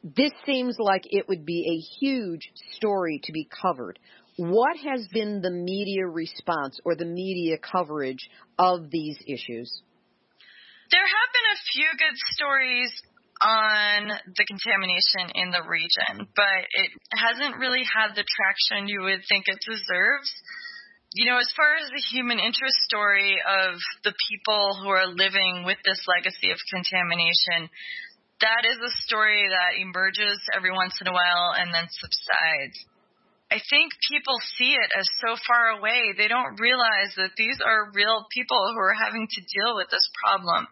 this seems like it would be a huge story to be covered. What has been the media response or the media coverage of these issues? There have been a few good stories on the contamination in the region, but it hasn't really had the traction you would think it deserves. You know, as far as the human interest story of the people who are living with this legacy of contamination, that is a story that emerges every once in a while and then subsides. I think people see it as so far away. They don't realize that these are real people who are having to deal with this problem.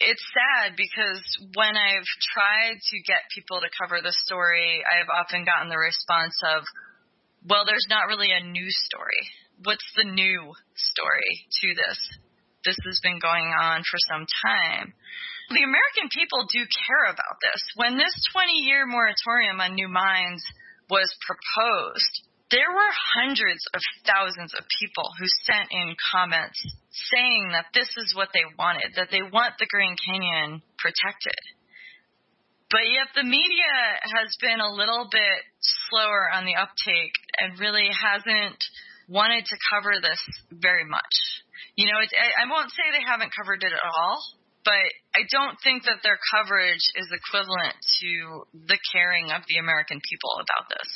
It's sad because when I've tried to get people to cover the story, I've often gotten the response of, well, there's not really a new story. What's the new story to this? This has been going on for some time. The American people do care about this. When this 20 year moratorium on new mines was proposed, there were hundreds of thousands of people who sent in comments saying that this is what they wanted, that they want the Grand Canyon protected. But yet the media has been a little bit slower on the uptake and really hasn't wanted to cover this very much. You know, I won't say they haven't covered it at all, but I don't think that their coverage is equivalent to the caring of the American people about this.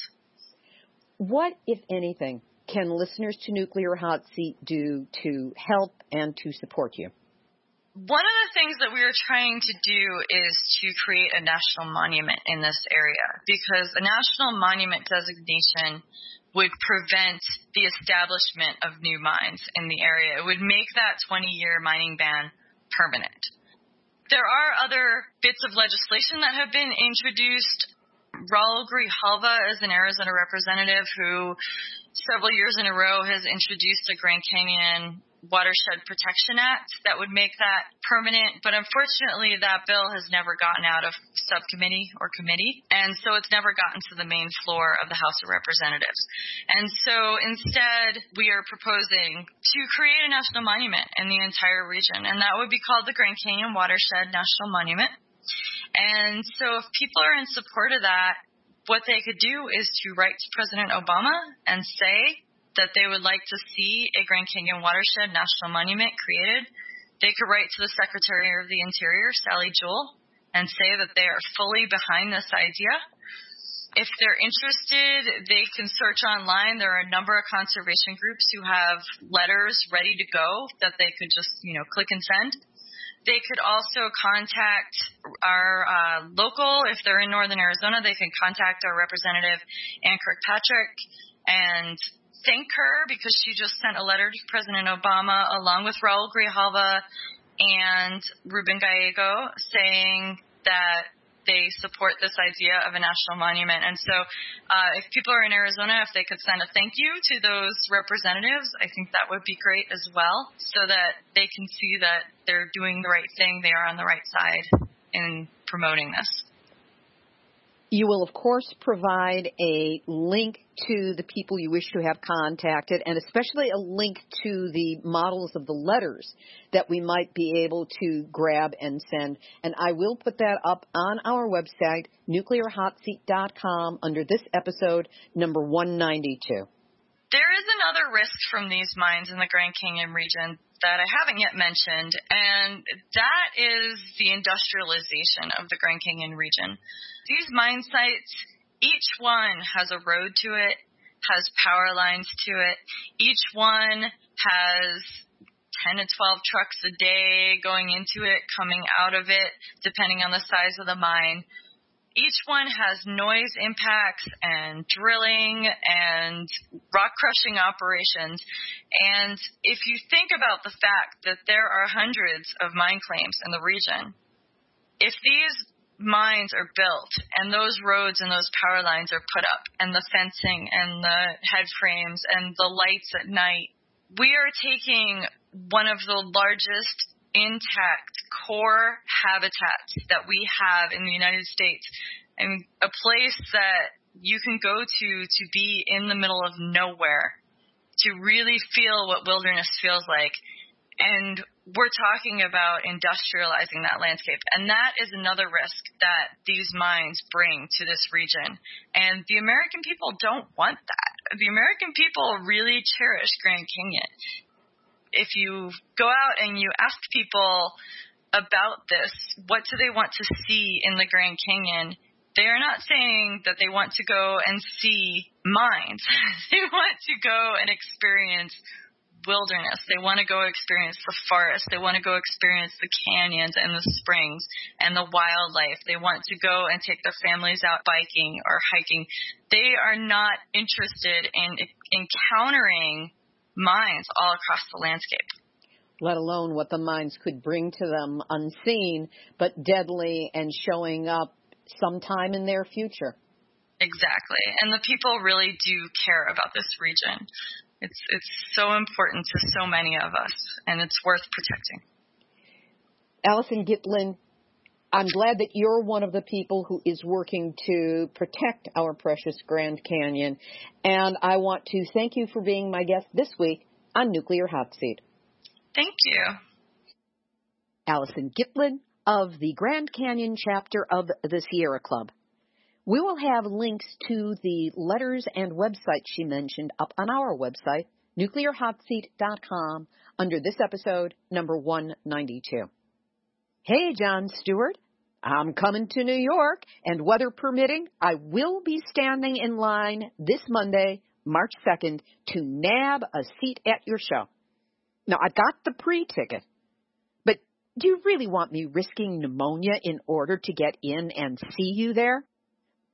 What, if anything, can listeners to Nuclear Hot Seat do to help and to support you? One of the things that we are trying to do is to create a national monument in this area because a national monument designation would prevent the establishment of new mines in the area. It would make that 20 year mining ban permanent. There are other bits of legislation that have been introduced. Raul Grijalva is an Arizona representative who several years in a row has introduced a Grand Canyon Watershed Protection Act that would make that permanent, but unfortunately that bill has never gotten out of subcommittee or committee, and so it's never gotten to the main floor of the House of Representatives. And so instead, we are proposing to create a national monument in the entire region, and that would be called the Grand Canyon Watershed National Monument. And so if people are in support of that, what they could do is to write to President Obama and say, that they would like to see a Grand Canyon Watershed National Monument created, they could write to the Secretary of the Interior, Sally Jewell, and say that they are fully behind this idea. If they're interested, they can search online. There are a number of conservation groups who have letters ready to go that they could just, you know, click and send. They could also contact our uh, local, if they're in northern Arizona, they can contact our representative, Ann Kirkpatrick, and thank her because she just sent a letter to President Obama along with Raul Grijalva and Ruben Gallego saying that they support this idea of a national monument. And so, uh, if people are in Arizona, if they could send a thank you to those representatives, I think that would be great as well, so that they can see that they're doing the right thing, they are on the right side in promoting this. You will, of course, provide a link to the people you wish to have contacted and especially a link to the models of the letters that we might be able to grab and send. And I will put that up on our website, nuclearhotseat.com, under this episode, number 192. There is another risk from these mines in the Grand Canyon region that I haven't yet mentioned, and that is the industrialization of the Grand Canyon region. These mine sites, each one has a road to it, has power lines to it. Each one has 10 to 12 trucks a day going into it, coming out of it, depending on the size of the mine each one has noise impacts and drilling and rock crushing operations. And if you think about the fact that there are hundreds of mine claims in the region, if these mines are built and those roads and those power lines are put up and the fencing and the head frames and the lights at night, we are taking one of the largest intact core habitats that we have in the United States. and a place that you can go to to be in the middle of nowhere, to really feel what wilderness feels like. And we're talking about industrializing that landscape. And that is another risk that these mines bring to this region. And the American people don't want that. The American people really cherish Grand Canyon if you go out and you ask people about this, what do they want to see in the Grand Canyon? They are not saying that they want to go and see mines. they want to go and experience wilderness. They want to go experience the forest. They want to go experience the canyons and the springs and the wildlife. They want to go and take their families out biking or hiking. They are not interested in encountering mines all across the landscape let alone what the mines could bring to them unseen, but deadly and showing up sometime in their future. Exactly. And the people really do care about this region. It's it's so important to so many of us and it's worth protecting. Alicyn Gitlin, I'm glad that you're one of the people who is working to protect our precious Grand Canyon. And I want to thank you for being my guest this week on Nuclear Hot Seat. Thank you. Alicyn Gitlin of the Grand Canyon chapter of the Sierra Club. We will have links to the letters and websites she mentioned up on our website, nuclearhotseat.com, under this episode, number 192. Hey, Jon Stewart. I'm coming to New York, and weather permitting, I will be standing in line this Monday, March 2nd, to nab a seat at your show. Now, I got the pre-ticket, but do you really want me risking pneumonia in order to get in and see you there?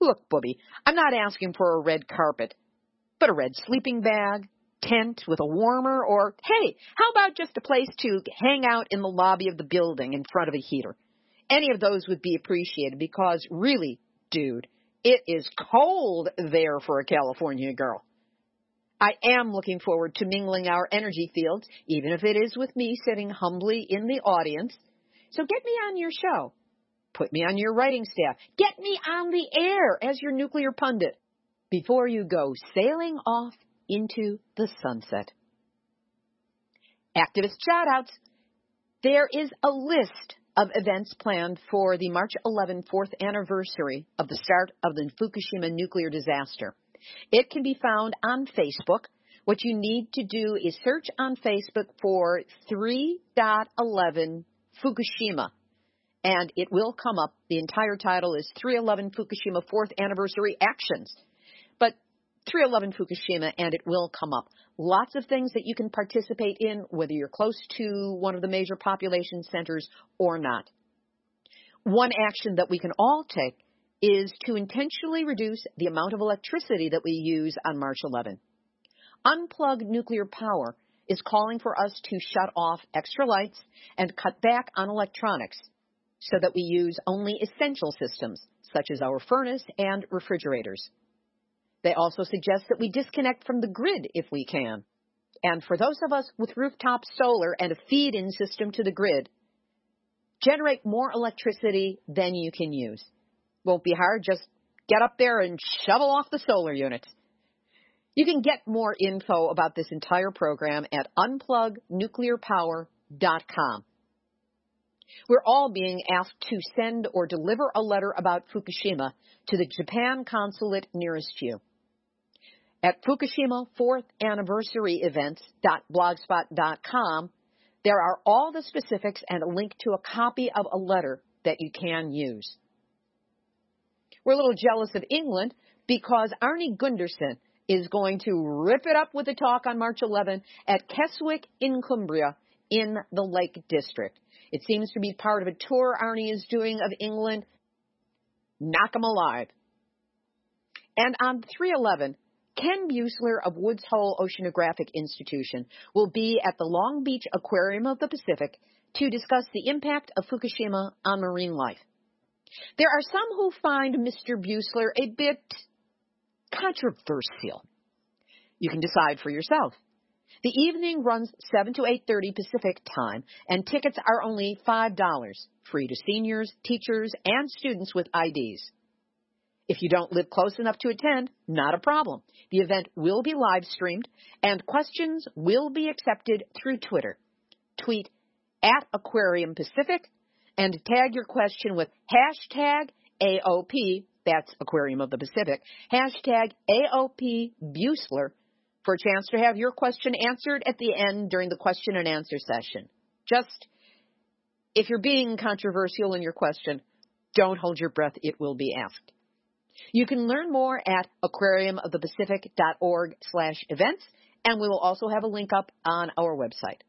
Look, Booby, I'm not asking for a red carpet, but a red sleeping bag, tent with a warmer, or hey, how about just a place to hang out in the lobby of the building in front of a heater? Any of those would be appreciated because really, dude, it is cold there for a California girl. I am looking forward to mingling our energy fields, even if it is with me sitting humbly in the audience. So get me on your show. Put me on your writing staff. Get me on the air as your nuclear pundit before you go sailing off into the sunset. Activist shoutouts. There is a list of events planned for the March 11 fourth anniversary of the start of the Fukushima nuclear disaster. It can be found on Facebook. What you need to do is search on Facebook for 3.11 Fukushima and it will come up. The entire title is 311 Fukushima 4th Anniversary Actions. But 311 Fukushima and it will come up. Lots of things that you can participate in, whether you're close to one of the major population centers or not. One action that we can all take is to intentionally reduce the amount of electricity that we use on March 11. Unplug Nuclear Power is calling for us to shut off extra lights and cut back on electronics so that we use only essential systems such as our furnace and refrigerators. They also suggest that we disconnect from the grid if we can. And for those of us with rooftop solar and a feed in system to the grid, generate more electricity than you can use. Won't be hard. Just get up there and shovel off the solar units. You can get more info about this entire program at unplugnuclearpower.com. We're all being asked to send or deliver a letter about Fukushima to the Japan consulate nearest you. At Fukushima 4th Anniversary Events.blogspot.com, there are all the specifics and a link to a copy of a letter that you can use. We're a little jealous of England because Arnie Gundersen is going to rip it up with a talk on March 11 at Keswick in Cumbria in the Lake District. It seems to be part of a tour Arnie is doing of England. Knock 'em alive. And on 311, Ken Buesseler of Woods Hole Oceanographic Institution will be at the Long Beach Aquarium of the Pacific to discuss the impact of Fukushima on marine life. There are some who find Mr. Buesseler a bit controversial. You can decide for yourself. The evening runs 7 to 8:30 Pacific time and tickets are only $5, free to seniors, teachers, and students with IDs. If you don't live close enough to attend, not a problem. The event will be live streamed and questions will be accepted through Twitter. Tweet at Aquarium Pacific and tag your question with hashtag AOP, that's Aquarium of the Pacific, hashtag AOP for a chance to have your question answered at the end during the question and answer session. Just, if you're being controversial in your question, don't hold your breath, it will be asked. You can learn more at aquariumofthepacific.org slash events and we will also have a link up on our website.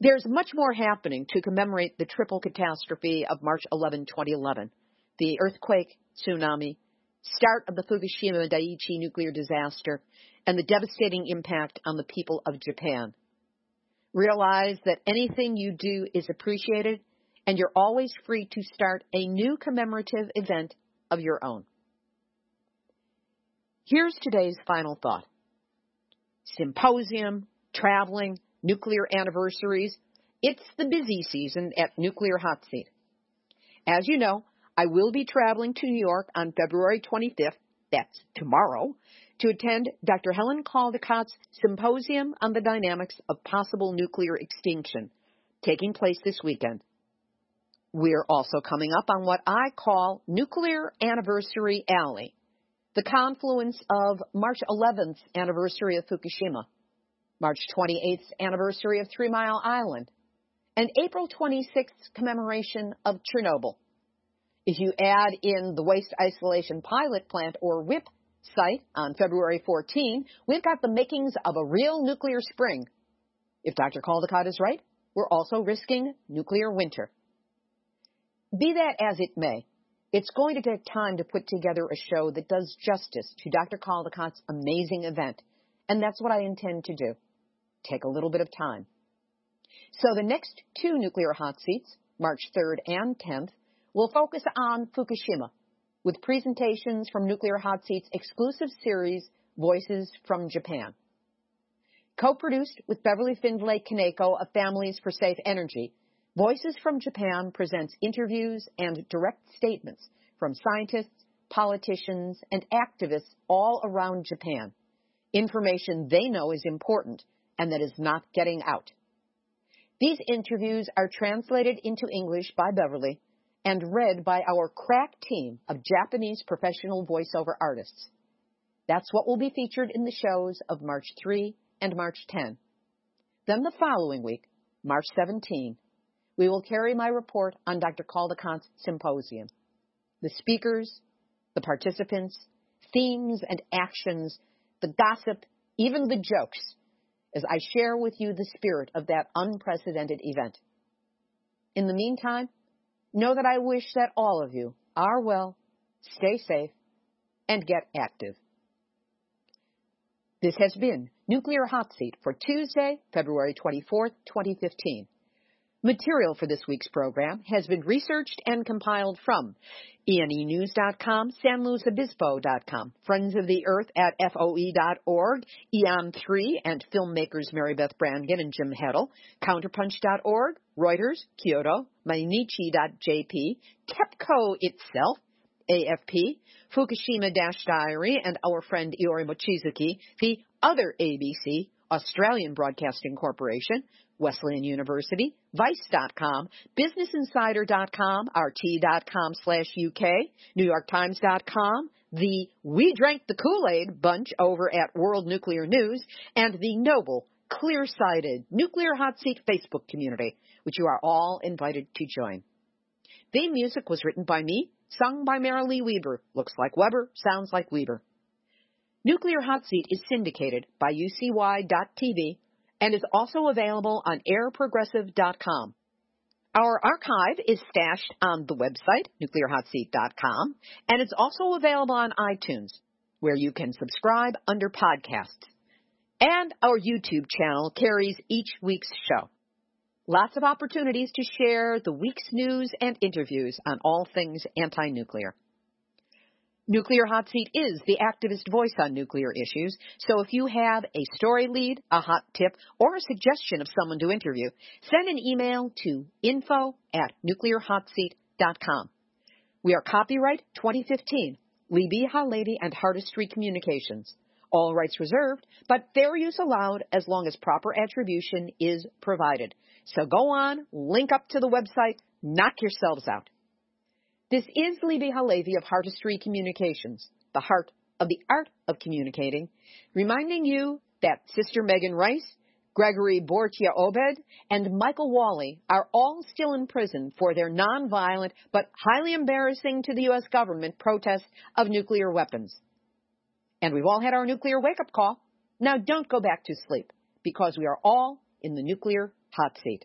There's much more happening to commemorate the triple catastrophe of March 11, 2011 the earthquake, tsunami, start of the Fukushima Daiichi nuclear disaster, and the devastating impact on the people of Japan. Realize that anything you do is appreciated, and you're always free to start a new commemorative event of your own. Here's today's final thought symposium, traveling, nuclear anniversaries. It's the busy season at Nuclear Hot Seat. As you know, I will be traveling to New York on February 25th, that's tomorrow, to attend Dr. Helen Caldicott's Symposium on the Dynamics of Possible Nuclear Extinction, taking place this weekend. We're also coming up on what I call Nuclear Anniversary Alley, the confluence of March 11th anniversary of Fukushima, March 28th anniversary of Three Mile Island, and April 26th commemoration of Chernobyl. If you add in the Waste Isolation Pilot Plant or WIPP site on February 14, we've got the makings of a real nuclear spring. If Dr. Caldicott is right, we're also risking nuclear winter. Be that as it may, it's going to take time to put together a show that does justice to Dr. Caldicott's amazing event, and that's what I intend to do. Take a little bit of time. So the next two nuclear hot seats, March 3rd and 10th, will focus on Fukushima with presentations from Nuclear Hot Seat's exclusive series, Voices from Japan. Co-produced with Beverly Findlay Kaneko of Families for Safe Energy, Voices from Japan presents interviews and direct statements from scientists, politicians, and activists all around Japan. Information they know is important and that is not getting out. These interviews are translated into English by Beverly and read by our crack team of Japanese professional voiceover artists. That's what will be featured in the shows of March 3 and March 10. Then the following week, March 17, we will carry my report on Dr. Caldicott's symposium. The speakers, the participants, themes and actions, the gossip, even the jokes, as I share with you the spirit of that unprecedented event. In the meantime, Know that I wish that all of you are well, stay safe, and get active. This has been Nuclear Hot Seat for Tuesday, February 24th, 2015. Material for this week's program has been researched and compiled from ENEnews.com, SanLuisObispo.com, Friends of the Earth at FOE.org, Eon3 and filmmakers Mary Beth Brangan and Jim Heddle, Counterpunch.org, Reuters, Kyodo, Mainichi.jp, TEPCO itself, AFP, Fukushima Dash Diary, and our friend Iori Mochizuki, the other ABC, Australian Broadcasting Corporation, Wesleyan University, Vice.com, BusinessInsider.com, RT.com slash UK, NewYorkTimes.com, the We Drank the Kool-Aid bunch over at World Nuclear News, and the noble, clear-sighted Nuclear Hot Seat Facebook community, which you are all invited to join. Theme music was written by me, sung by Marilee Weber. Looks like Weber, sounds like Weber. Nuclear Hot Seat is syndicated by UCY.tv and is also available on airprogressive.com. Our archive is stashed on the website, nuclearhotseat.com, and it's also available on iTunes, where you can subscribe under podcasts. And our YouTube channel carries each week's show. Lots of opportunities to share the week's news and interviews on all things anti-nuclear. Nuclear Hot Seat is the activist voice on nuclear issues, so if you have a story lead, a hot tip, or a suggestion of someone to interview, send an email to info at nuclearhotseat.com. We are copyright 2015, Libbe HaLevy and Heartistry Communications. All rights reserved, but fair use allowed as long as proper attribution is provided. So go on, link up to the website, knock yourselves out. This is Libbe HaLevy of Heartistry Communications, the heart of the art of communicating, reminding you that Sister Megan Rice, Gregory Boertje-Obed, and Michael Walli are all still in prison for their nonviolent but highly embarrassing to the U.S. government protest of nuclear weapons. And we've all had our nuclear wake up call. Now don't go back to sleep because we are all in the nuclear hot seat.